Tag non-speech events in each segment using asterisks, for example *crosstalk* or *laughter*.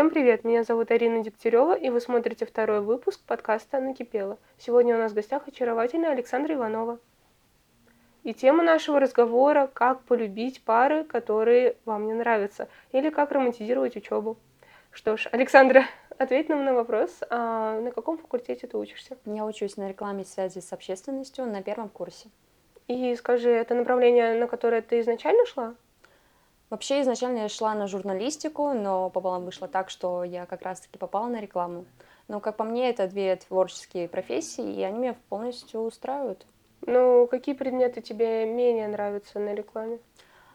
Всем привет, меня зовут Арина Дегтярева, и вы смотрите второй выпуск подкаста «Накипело». Сегодня у нас в гостях очаровательная Александра Иванова. И тема нашего разговора – как полюбить пары, которые вам не нравятся, или как романтизировать учебу. Что ж, Александра, *laughs* ответь нам на вопрос, а на каком факультете ты учишься? Я учусь на рекламе связи с общественностью на первом курсе. И скажи, это направление, на которое ты изначально шла? Вообще изначально я шла на журналистику, но пополам вышло так, что я как раз-таки попала на рекламу. Но, как по мне, это две творческие профессии, и они меня полностью устраивают. Ну, какие предметы тебе менее нравятся на рекламе?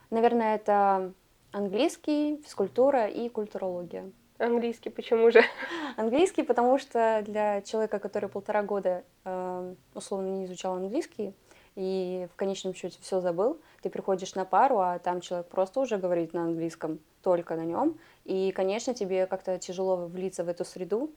Наверное, это английский, физкультура и культурология. Английский почему же? *laughs* Английский, потому что для человека, который полтора года э, условно не изучал английский, и в конечном счете все забыл, ты приходишь на пару, а там человек просто уже говорит на английском, только на нем, и, конечно, тебе как-то тяжело влиться в эту среду,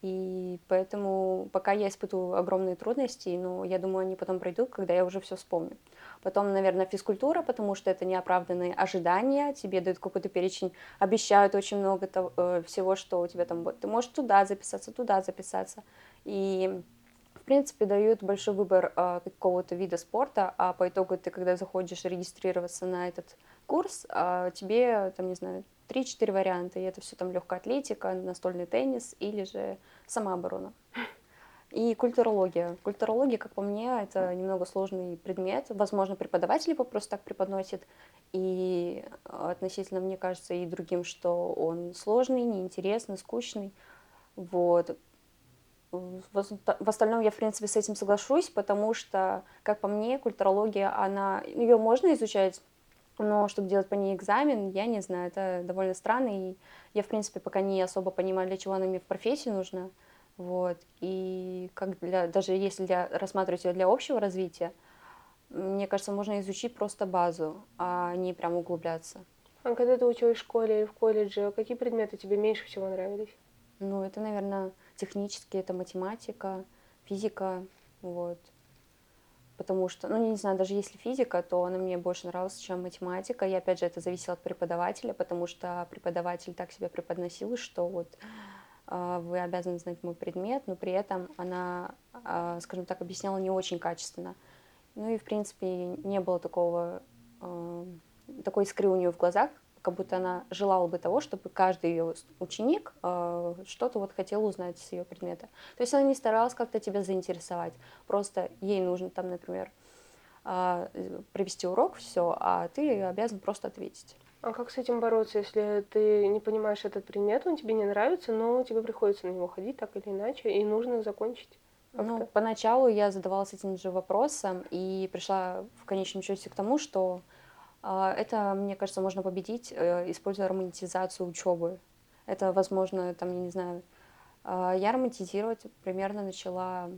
и поэтому пока я испытываю огромные трудности, но я думаю, они потом пройдут, когда я уже все вспомню. Потом, наверное, физкультура, потому что это неоправданные ожидания, тебе дают какой-то перечень, обещают очень много того, э, всего, что у тебя там будет. Ты можешь туда записаться, туда записаться. И принципе, дают большой выбор э, какого-то вида спорта, а по итогу ты, когда заходишь регистрироваться на этот курс, э, тебе, там, не знаю, 3-4 варианта, и это все там легкая атлетика, настольный теннис или же самооборона. И культурология. Культурология, как по мне, это немного сложный предмет. Возможно, преподаватели его просто так преподносят. И относительно, мне кажется, и другим, что он сложный, неинтересный, скучный. Вот. В остальном я, в принципе, с этим соглашусь, потому что, как по мне, культурология, она, ее можно изучать, но чтобы делать по ней экзамен, я не знаю, это довольно странно, и я, в принципе, пока не особо понимаю, для чего она мне в профессии нужна, вот, и как для, даже если для, рассматривать ее для общего развития, мне кажется, можно изучить просто базу, а не прям углубляться. А когда ты училась в школе или в колледже, какие предметы тебе меньше всего нравились? Ну, это, наверное, технически, это математика, физика, вот. Потому что, ну, не знаю, даже если физика, то она мне больше нравилась, чем математика. И опять же, это зависело от преподавателя, потому что преподаватель так себя преподносил, что вот э, вы обязаны знать мой предмет, но при этом она, э, скажем так, объясняла не очень качественно. Ну и, в принципе, не было такого, э, такой искры у нее в глазах, как будто она желала бы того, чтобы каждый ее ученик э, что-то вот хотел узнать с ее предмета. То есть она не старалась как-то тебя заинтересовать, просто ей нужно там, например, э, провести урок, все, а ты обязан просто ответить. А как с этим бороться, если ты не понимаешь этот предмет, он тебе не нравится, но тебе приходится на него ходить так или иначе, и нужно закончить? Ну, поначалу я задавалась этим же вопросом и пришла в конечном счете к тому, что это, мне кажется, можно победить, э, используя романтизацию учебы. Это, возможно, там, я не знаю, а, я романтизировать примерно начала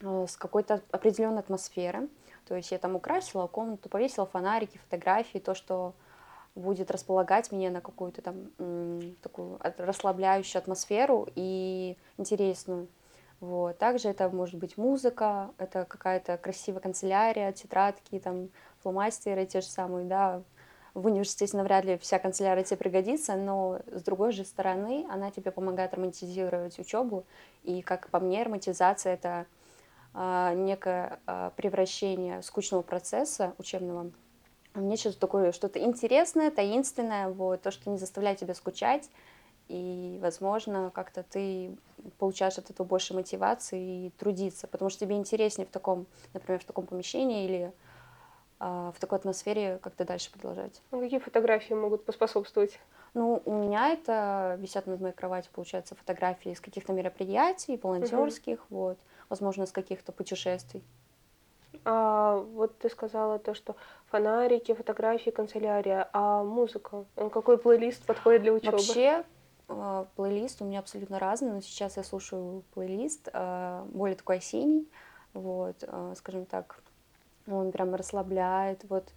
э, с какой-то определенной атмосферы. То есть я там украсила комнату, повесила фонарики, фотографии, то, что будет располагать меня на какую-то там такую расслабляющую атмосферу и интересную. Вот. Также это может быть музыка, это какая-то красивая канцелярия, тетрадки, там, фломастеры те же самые, да. В университете навряд ли вся канцелярия тебе пригодится, но с другой же стороны она тебе помогает романтизировать учебу. И, как по мне, романтизация — это э, некое э, превращение скучного процесса учебного в нечто такое, что-то интересное, таинственное, вот, то, что не заставляет тебя скучать, и, возможно, как-то ты получаешь от этого больше мотивации и трудиться, потому что тебе интереснее в таком, например, в таком помещении или а, в такой атмосфере как-то дальше продолжать. А какие фотографии могут поспособствовать? Ну, у меня это висят над моей кроватью, получается, фотографии из каких-то мероприятий, волонтерских, угу. вот, возможно, с каких-то путешествий. А, вот ты сказала то, что фонарики, фотографии, канцелярия, а музыка? Какой плейлист подходит для учебы? Вообще, плейлист у меня абсолютно разный, но сейчас я слушаю плейлист а, более такой осенний, вот, а, скажем так, он прям расслабляет, вот,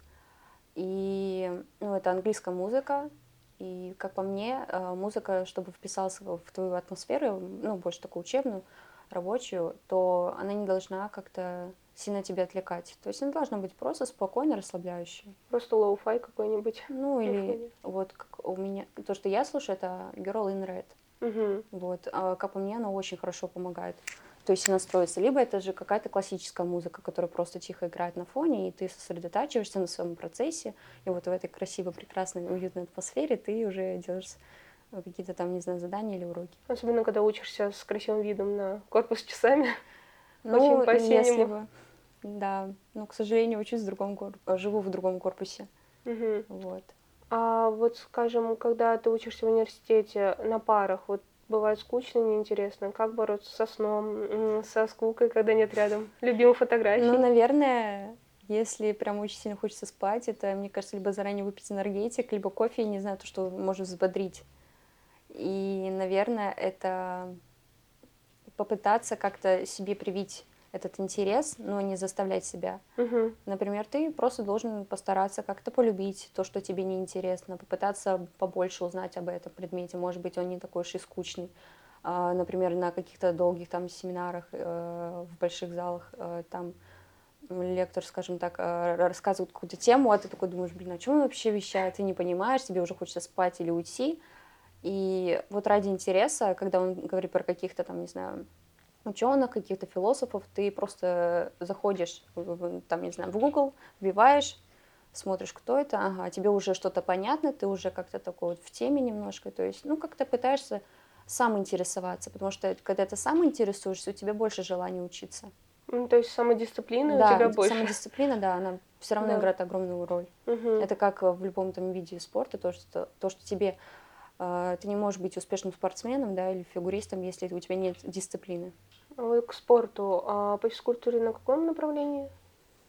и, ну, это английская музыка, и, как по мне, музыка, чтобы вписалась в твою атмосферу, ну, больше такую учебную, рабочую, то она не должна как-то сильно тебя отвлекать. То есть она должна быть просто спокойно, расслабляющей. Просто lo-fi какой-нибудь. Ну *laughs* или вот как у меня, то, что я слушаю, это Girl in Red. Мгм. Вот, а как по мне, она очень хорошо помогает. То есть настроиться. Либо это же какая-то классическая музыка, которая просто тихо играет на фоне, и ты сосредотачиваешься на своем процессе, и вот в этой красивой, прекрасной, уютной атмосфере ты уже делаешь э, какие-то там, не знаю, задания или уроки. Особенно, когда учишься с красивым видом на корпус часами. Ну, Очень по-осеннему. если бы, да. Но, к сожалению, учусь в другом корпусе, живу в другом корпусе. Мгм. Вот. А вот, скажем, когда ты учишься в университете на парах, вот бывает скучно, неинтересно. Как бороться со сном, со скукой, когда нет рядом любимых фотографий? Ну, наверное, если прям очень сильно хочется спать, это, мне кажется, либо заранее выпить энергетик, либо кофе, не знаю, то, что может взбодрить. И, наверное, это попытаться как-то себе привить этот интерес, но не заставлять себя. Мгм. Например, ты просто должен постараться как-то полюбить то, что тебе неинтересно, попытаться побольше узнать об этом предмете. Может быть, он не такой уж и скучный. А, Например, на каких-то долгих там семинарах э, в больших залах э, там лектор, скажем так, э, рассказывает какую-то тему, а ты такой думаешь, блин, о чем он вообще вещает? Ты не понимаешь, тебе уже хочется спать или уйти. И вот ради интереса, когда он говорит про каких-то там, не знаю, ученых, каких-то философов, ты просто заходишь, в- там, не знаю, в Google, вбиваешь, смотришь, кто это, ага, тебе уже что-то понятно, ты уже как-то такой вот в теме немножко, то есть, ну, как-то пытаешься сам интересоваться, потому что когда ты сам интересуешься, у тебя больше желания учиться. Ну, то есть самодисциплины у да, тебя больше. самодисциплина, да, она все равно Да. играет огромную роль. Мгм. Это как в любом там виде спорта, то, что, то, что тебе э, ты не можешь быть успешным спортсменом, да, или фигуристом, если у тебя нет дисциплины. Вот к спорту. А по физкультуре на каком направлении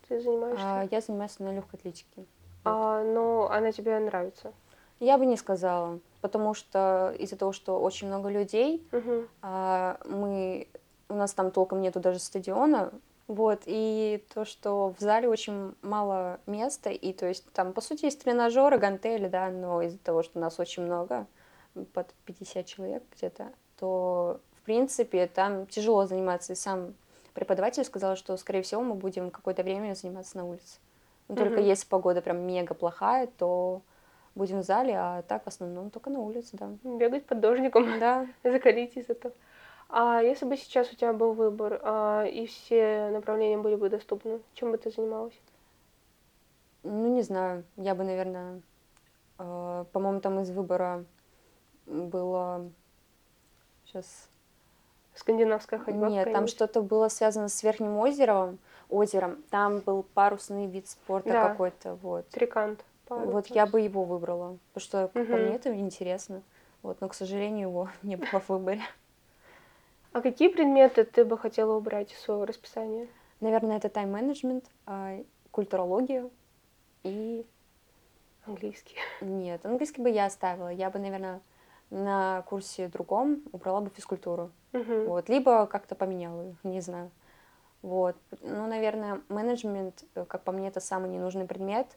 ты занимаешься? А, я занимаюсь на легкой атлетике. Вот. А, но она тебе нравится. Я бы не сказала, потому что из-за того, что очень много людей, Мгм. а, мы у нас там толком нету даже стадиона, вот, и то, что в зале очень мало места, и то есть там, по сути, есть тренажеры, гантели, да, но из-за того, что нас очень много, под 50 человек где-то, то, принципе, там тяжело заниматься, и сам преподаватель сказал, что, скорее всего, мы будем какое-то время заниматься на улице. Но только Мгм. если погода прям мега плохая, то будем в зале, а так в основном только на улице, да. Бегать под дождиком, Да, *laughs* закалитесь зато. А если бы сейчас у тебя был выбор, а, и все направления были бы доступны, чем бы ты занималась? ну не знаю, я бы, наверное, э, по-моему, там из выбора было сейчас Скандинавская ходьба нет, там что-то было связано с Верхним озером, озером, там был парусный вид спорта Да. какой-то, вот. Трикант. пару Вот я бы его выбрала, потому что как по мне это интересно, вот, но к сожалению его *laughs* не было в выборе. А какие предметы ты бы хотела убрать из своего расписания? Наверное, это тайм-менеджмент, а, культурология и Английский. Нет, английский бы я оставила. Я бы, наверное, на курсе другом убрала бы физкультуру. Мгм. Вот. Либо как-то поменяла ее, не знаю. Вот. Ну, наверное, менеджмент, э, как по мне, это самый ненужный предмет.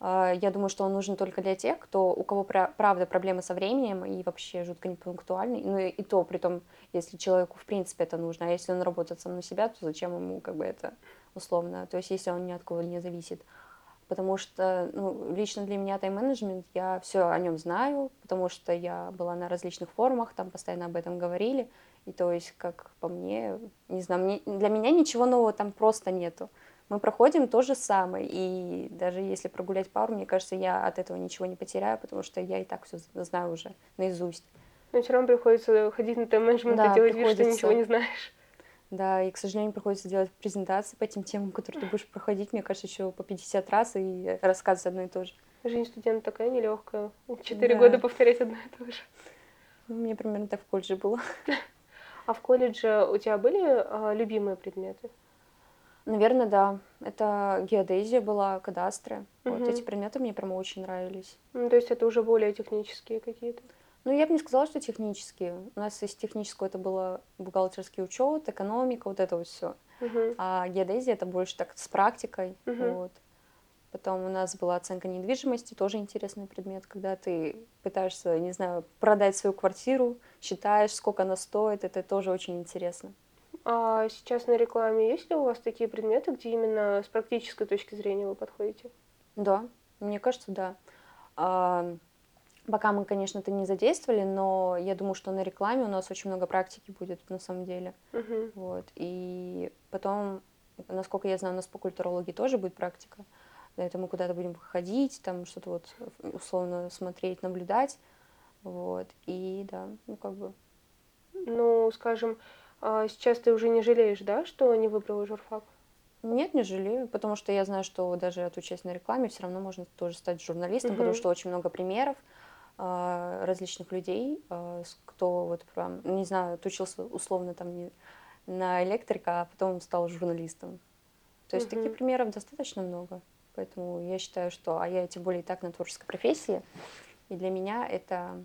А, Я думаю, что он нужен только для тех, кто, у кого пра- правда проблемы со временем и вообще жутко непунктуальный. Ну и то, при том, если человеку в принципе это нужно. А если он работает сам на себя, то зачем ему как бы это условно? То есть если он ни от кого не зависит. Потому что ну, лично для меня тайм-менеджмент, я все о нем знаю, потому что я была на различных форумах, там постоянно об этом говорили. И то есть, как по мне, не знаю, мне, для меня ничего нового там просто нету. Мы проходим то же самое, и даже если прогулять пару, мне кажется, я от этого ничего не потеряю, потому что я и так все знаю уже наизусть. Но все равно приходится ходить на тайм-менеджмент Да, и делать вид, что приходится. ничего не знаешь. Да, и, к сожалению, приходится делать презентации по тем темам, которые ты будешь проходить, мне кажется, еще по 50 раз и рассказывать одно и то же. Жизнь студента такая нелегкая. Четыре Да. года повторять одно и то же. Ну, Мне примерно так в колледже было. *laughs* А в колледже у тебя были а, любимые предметы? Наверное, да. Это геодезия была, кадастры. Вот Мгм. эти предметы мне прямо очень нравились. Ну, то есть это уже более технические какие-то. Ну, я бы не сказала, что технические. У нас из технического это было бухгалтерский учет, экономика, вот это вот все. Мгм. А геодезия это больше так с практикой. Мгм. Вот. Потом у нас была оценка недвижимости, тоже интересный предмет, когда ты пытаешься, не знаю, продать свою квартиру, считаешь, сколько она стоит, это тоже очень интересно. А сейчас на рекламе есть ли у вас такие предметы, где именно с практической точки зрения вы подходите? Да, мне кажется, да. Пока мы, конечно, это не задействовали, но я думаю, что на рекламе у нас очень много практики будет на самом деле. Мгм. Вот. И потом, насколько я знаю, у нас по культурологии тоже будет практика. Это мы куда-то будем ходить, там что-то вот условно смотреть, наблюдать. Вот. И да, ну как бы. Ну, скажем, а сейчас ты уже не жалеешь, да, что не выбрала журфак? Нет, не жалею, потому что я знаю, что даже отучаясь на рекламе, все равно можно тоже стать журналистом, потому Мгм. что очень много примеров различных людей, а, кто вот прям, не знаю, отучился условно там не- на электрика, а потом стал журналистом. То есть таких Мгм. примеров достаточно много. Поэтому я считаю, что, а я тем более и так на творческой профессии, и для меня это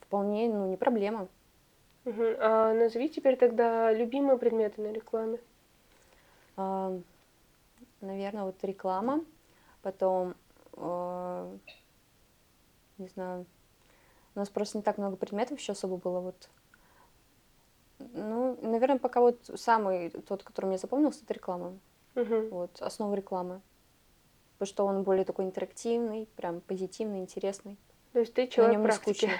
вполне, ну, не проблема. Мгм. А назови теперь тогда любимые предметы на рекламе. наверное, вот реклама, потом, а, не знаю, у нас просто не так много предметов еще особо было, вот. Ну, наверное, пока вот самый тот, который мне запомнился, это реклама. Мгм. Вот, основа рекламы. Потому что он более такой интерактивный, прям позитивный, интересный. То есть ты На человек не практики.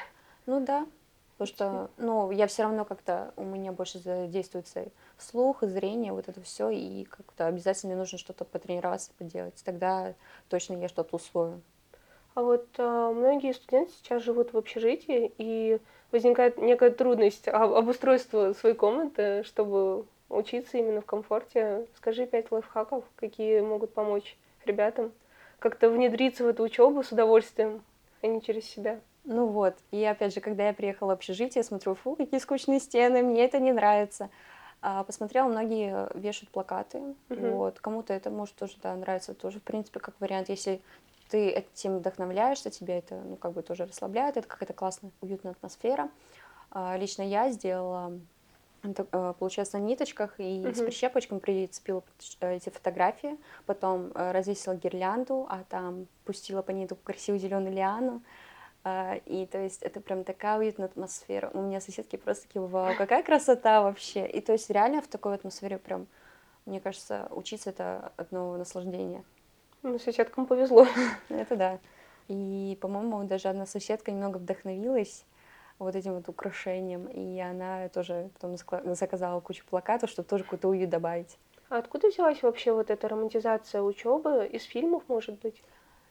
Ну да, потому что, ну, я все равно как-то, у меня больше задействуется слух, и зрение, вот это все, и как-то обязательно мне нужно что-то потренироваться, поделать. Тогда точно я что-то усвою. А вот а, многие студенты сейчас живут в общежитии, и возникает некая трудность об- обустройства своей комнаты, чтобы учиться именно в комфорте. Скажи пять лайфхаков, какие могут помочь ребятам как-то внедриться в эту учебу с удовольствием, а не через себя. Ну вот, и опять же, когда я приехала в общежитие, смотрю, фу, какие скучные стены, мне это не нравится. А, посмотрела, многие вешают плакаты, Мгм. вот, кому-то это может тоже, да, нравится, тоже, в принципе, как вариант, если ты этим вдохновляешься, тебя это, ну, как бы тоже расслабляет, это какая-то классная, уютная атмосфера. А, лично я сделала, а, получается, на ниточках и с Мгм. прищепочкой прицепила э, эти фотографии, потом э, развесила гирлянду, а там пустила по ней такую красивую зеленую лиану, а, И то есть это прям такая уютная атмосфера. У меня соседки просто такие, вау, какая красота вообще. И то есть реально в такой атмосфере прям, мне кажется, учиться это одно наслаждение. Ну, соседкам повезло. *laughs* Это да. И, по-моему, даже одна соседка немного вдохновилась вот этим вот украшением, и она тоже потом заказала кучу плакатов, чтобы тоже какой-то уют добавить. А откуда взялась вообще вот эта романтизация учебы? Из фильмов, может быть?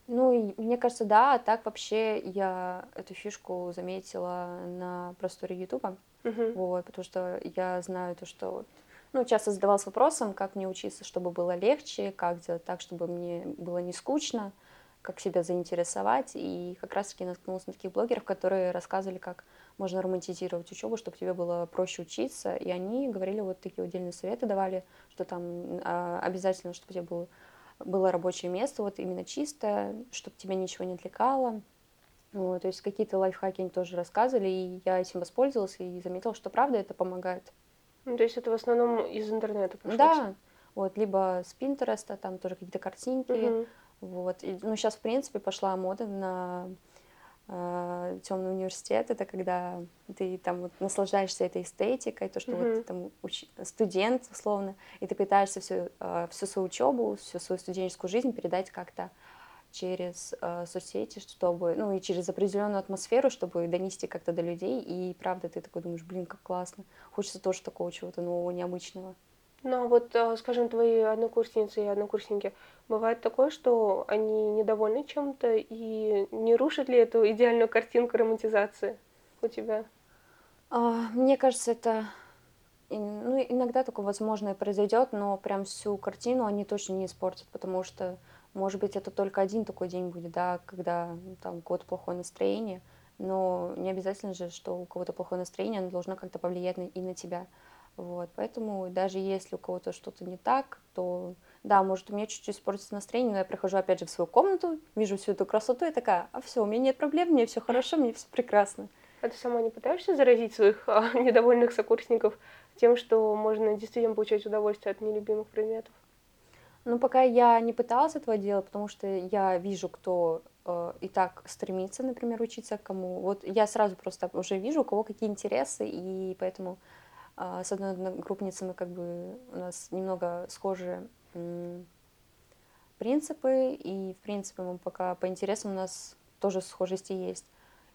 Ну, мне кажется, да, а так вообще я эту фишку заметила на просторе Ютуба. Мгм. Вот, потому что я знаю то, что вот, ну, часто задавалась вопросом, как мне учиться, чтобы было легче, как сделать так, чтобы мне было не скучно, как себя заинтересовать. И как раз-таки наткнулась на таких блогеров, которые рассказывали, как можно романтизировать учебу, чтобы тебе было проще учиться. И они говорили вот такие отдельные советы давали, что там а, обязательно, чтобы у тебя было, было рабочее место, вот именно чистое, чтобы тебя ничего не отвлекало. Вот, то есть какие-то лайфхаки они тоже рассказывали, и я этим воспользовалась и заметила, что правда это помогает. Ну, то есть это в основном из интернета пошло Да, вот, либо с Пинтереста, там тоже какие-то картинки, Мгм. вот. И, ну, сейчас, в принципе, пошла мода на темный университет, это когда ты там вот наслаждаешься этой эстетикой, то, что вот Мгм. ты там уч- студент, условно, и ты пытаешься всю, э, всю свою учебу, всю свою студенческую жизнь передать как-то через э, соцсети, чтобы, ну и через определенную атмосферу, чтобы донести как-то до людей. И правда, ты такой думаешь, блин, как классно. Хочется тоже такого чего-то нового, необычного. Ну, а вот, а, скажем, твои однокурсницы и однокурсники, бывает такое, что они недовольны чем-то, и не рушит ли эту идеальную картинку романтизации у тебя? А, Мне кажется, это ну, иногда такое возможно и произойдет, но прям всю картину они точно не испортят, потому что, может быть, это только один такой день будет, да, когда ну, там у кого-то плохое настроение, но не обязательно же, что у кого-то плохое настроение, оно должно как-то повлиять на- и на тебя. Вот, поэтому даже если у кого-то что-то не так, то да, может, у меня чуть-чуть испортится настроение, но я прихожу опять же в свою комнату, вижу всю эту красоту и такая, а все, у меня нет проблем, мне все хорошо, мне все прекрасно. А ты сама не пытаешься заразить своих а, *laughs* недовольных сокурсников тем, что можно действительно получать удовольствие от нелюбимых предметов? Ну, пока я не пыталась этого делать, потому что я вижу, кто э, и так стремится, например, учиться, кому. Вот я сразу просто уже вижу, у кого какие интересы, и поэтому А, С одной одногруппницей мы как бы, у нас немного схожие принципы, и, в принципе, мы пока по интересам у нас тоже схожести есть.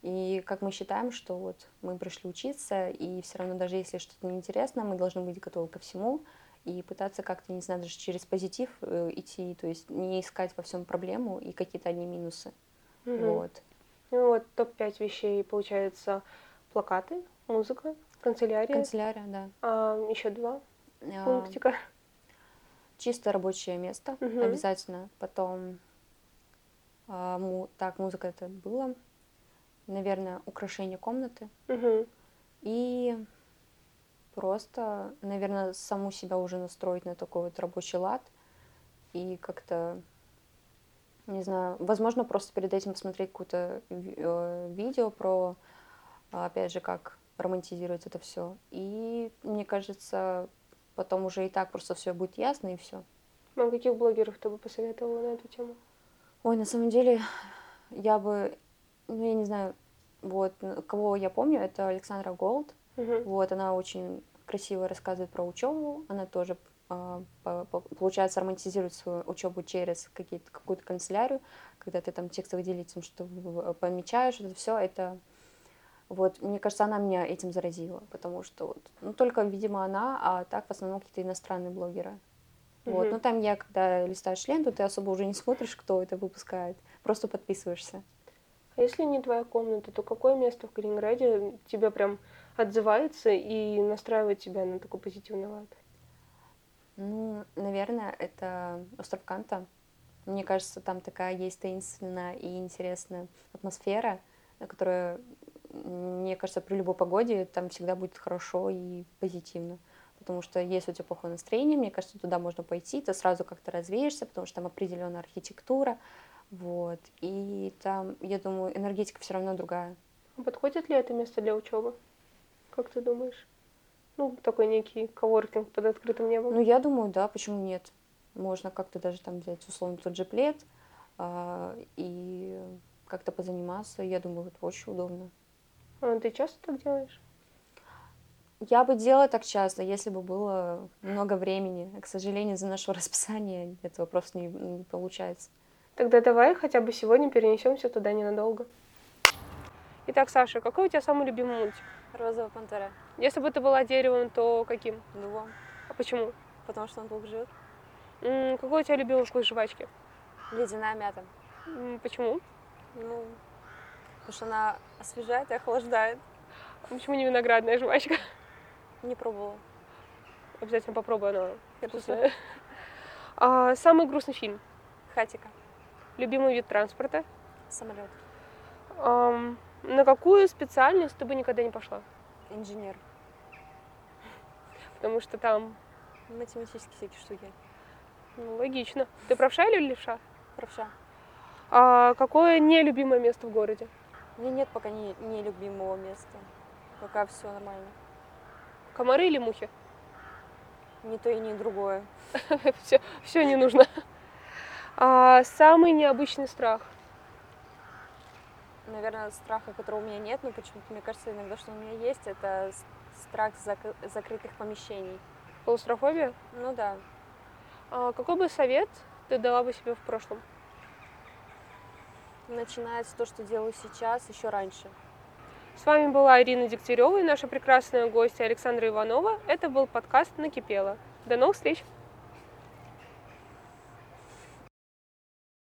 И как мы считаем, что вот мы пришли учиться, и все равно даже если что-то неинтересно, мы должны быть готовы ко всему и пытаться как-то, не знаю, даже через позитив э, идти, то есть не искать во всем проблему и какие-то одни минусы. Мгм. Вот. Ну вот топ-5 вещей, получается, плакаты, музыка, канцелярия, Канцелярия, да. а, еще два А, пунктика. Чисто рабочее место Мгм. обязательно. Потом, а, му- так, музыка это было. Наверное, украшение комнаты. Мгм. И просто, наверное, саму себя уже настроить на такой вот рабочий лад. И как-то, не знаю, возможно, просто перед этим посмотреть какое-то э, видео про, опять же, как романтизировать это все. И мне кажется, потом уже и так просто все будет ясно и все. А каких блогеров ты бы посоветовала на эту тему? Ой, на самом деле, я бы, ну, я не знаю, вот, кого я помню, это Александра Голд. Мгм. Вот, она очень красиво рассказывает про учебу. Она тоже, а, по- по- получается, романтизирует свою учебу через какие-то, какую-то канцелярию, когда ты там текстовых делителем что помечаешь, это все, это вот, мне кажется, она меня этим заразила, потому что вот, ну, только, видимо, она, а так в основном какие-то иностранные блогеры. Вот, Мгм. но там я, когда листаешь ленту, ты особо уже не смотришь, кто это выпускает, просто подписываешься. А если не твоя комната, то какое место в Калининграде тебе прям отзывается и настраивает тебя на такой позитивный лад? Ну, наверное, это остров Канта. Мне кажется, там такая есть таинственная и интересная атмосфера, которая, мне кажется, при любой погоде там всегда будет хорошо и позитивно. Потому что если у тебя плохое настроение, мне кажется, туда можно пойти, ты сразу как-то развеешься, потому что там определенная архитектура, вот. И там, я думаю, энергетика все равно другая. А Подходит ли это место для учебы? Как ты думаешь? Ну, такой некий коворкинг под открытым небом. Ну, я думаю, да, почему нет? Можно как-то даже там взять, условно, тот же плед а, и как-то позаниматься. Я думаю, это очень удобно. А ты часто так делаешь? Я бы делала так часто, если бы было много времени. К сожалению, из-за нашего *laughs* расписания этого просто не, не получается. Тогда давай хотя бы сегодня перенесемся туда ненадолго. Итак, Саша, какой у тебя самый любимый мультик? Розовая пантера. Если бы ты была деревом, то каким? Дубом, А почему? потому что он долго живет. М, Какой у тебя любимый вкус жвачки? Ледяная мята. М, Почему? Ну, потому что она освежает и охлаждает. А Почему не виноградная жвачка? Не пробовала. Обязательно попробуй, она вкусная. *laughs* А, самый грустный фильм? Хатика. Любимый вид транспорта? Самолет. Ам, на какую специальность ты бы никогда не пошла? Инженер. Потому что там, Математические всякие штуки. ну, логично. Ты правша или левша? Правша. А какое нелюбимое место в городе? У меня нет пока не, нелюбимого места. Пока все нормально. Комары или мухи? Ни то и ни другое. *laughs* все, не нужно. А, самый необычный страх. Наверное, страха, которого у меня нет, но почему-то мне кажется иногда, что у меня есть, это страх зак- закрытых помещений. Клаустрофобия. Ну да. А какой бы совет ты дала бы себе в прошлом? Начинается то, что делаю сейчас, еще раньше. С вами была Ирина Дегтярева и наша прекрасная гостья Александра Иванова. Это был подкаст «Накипело». До новых встреч!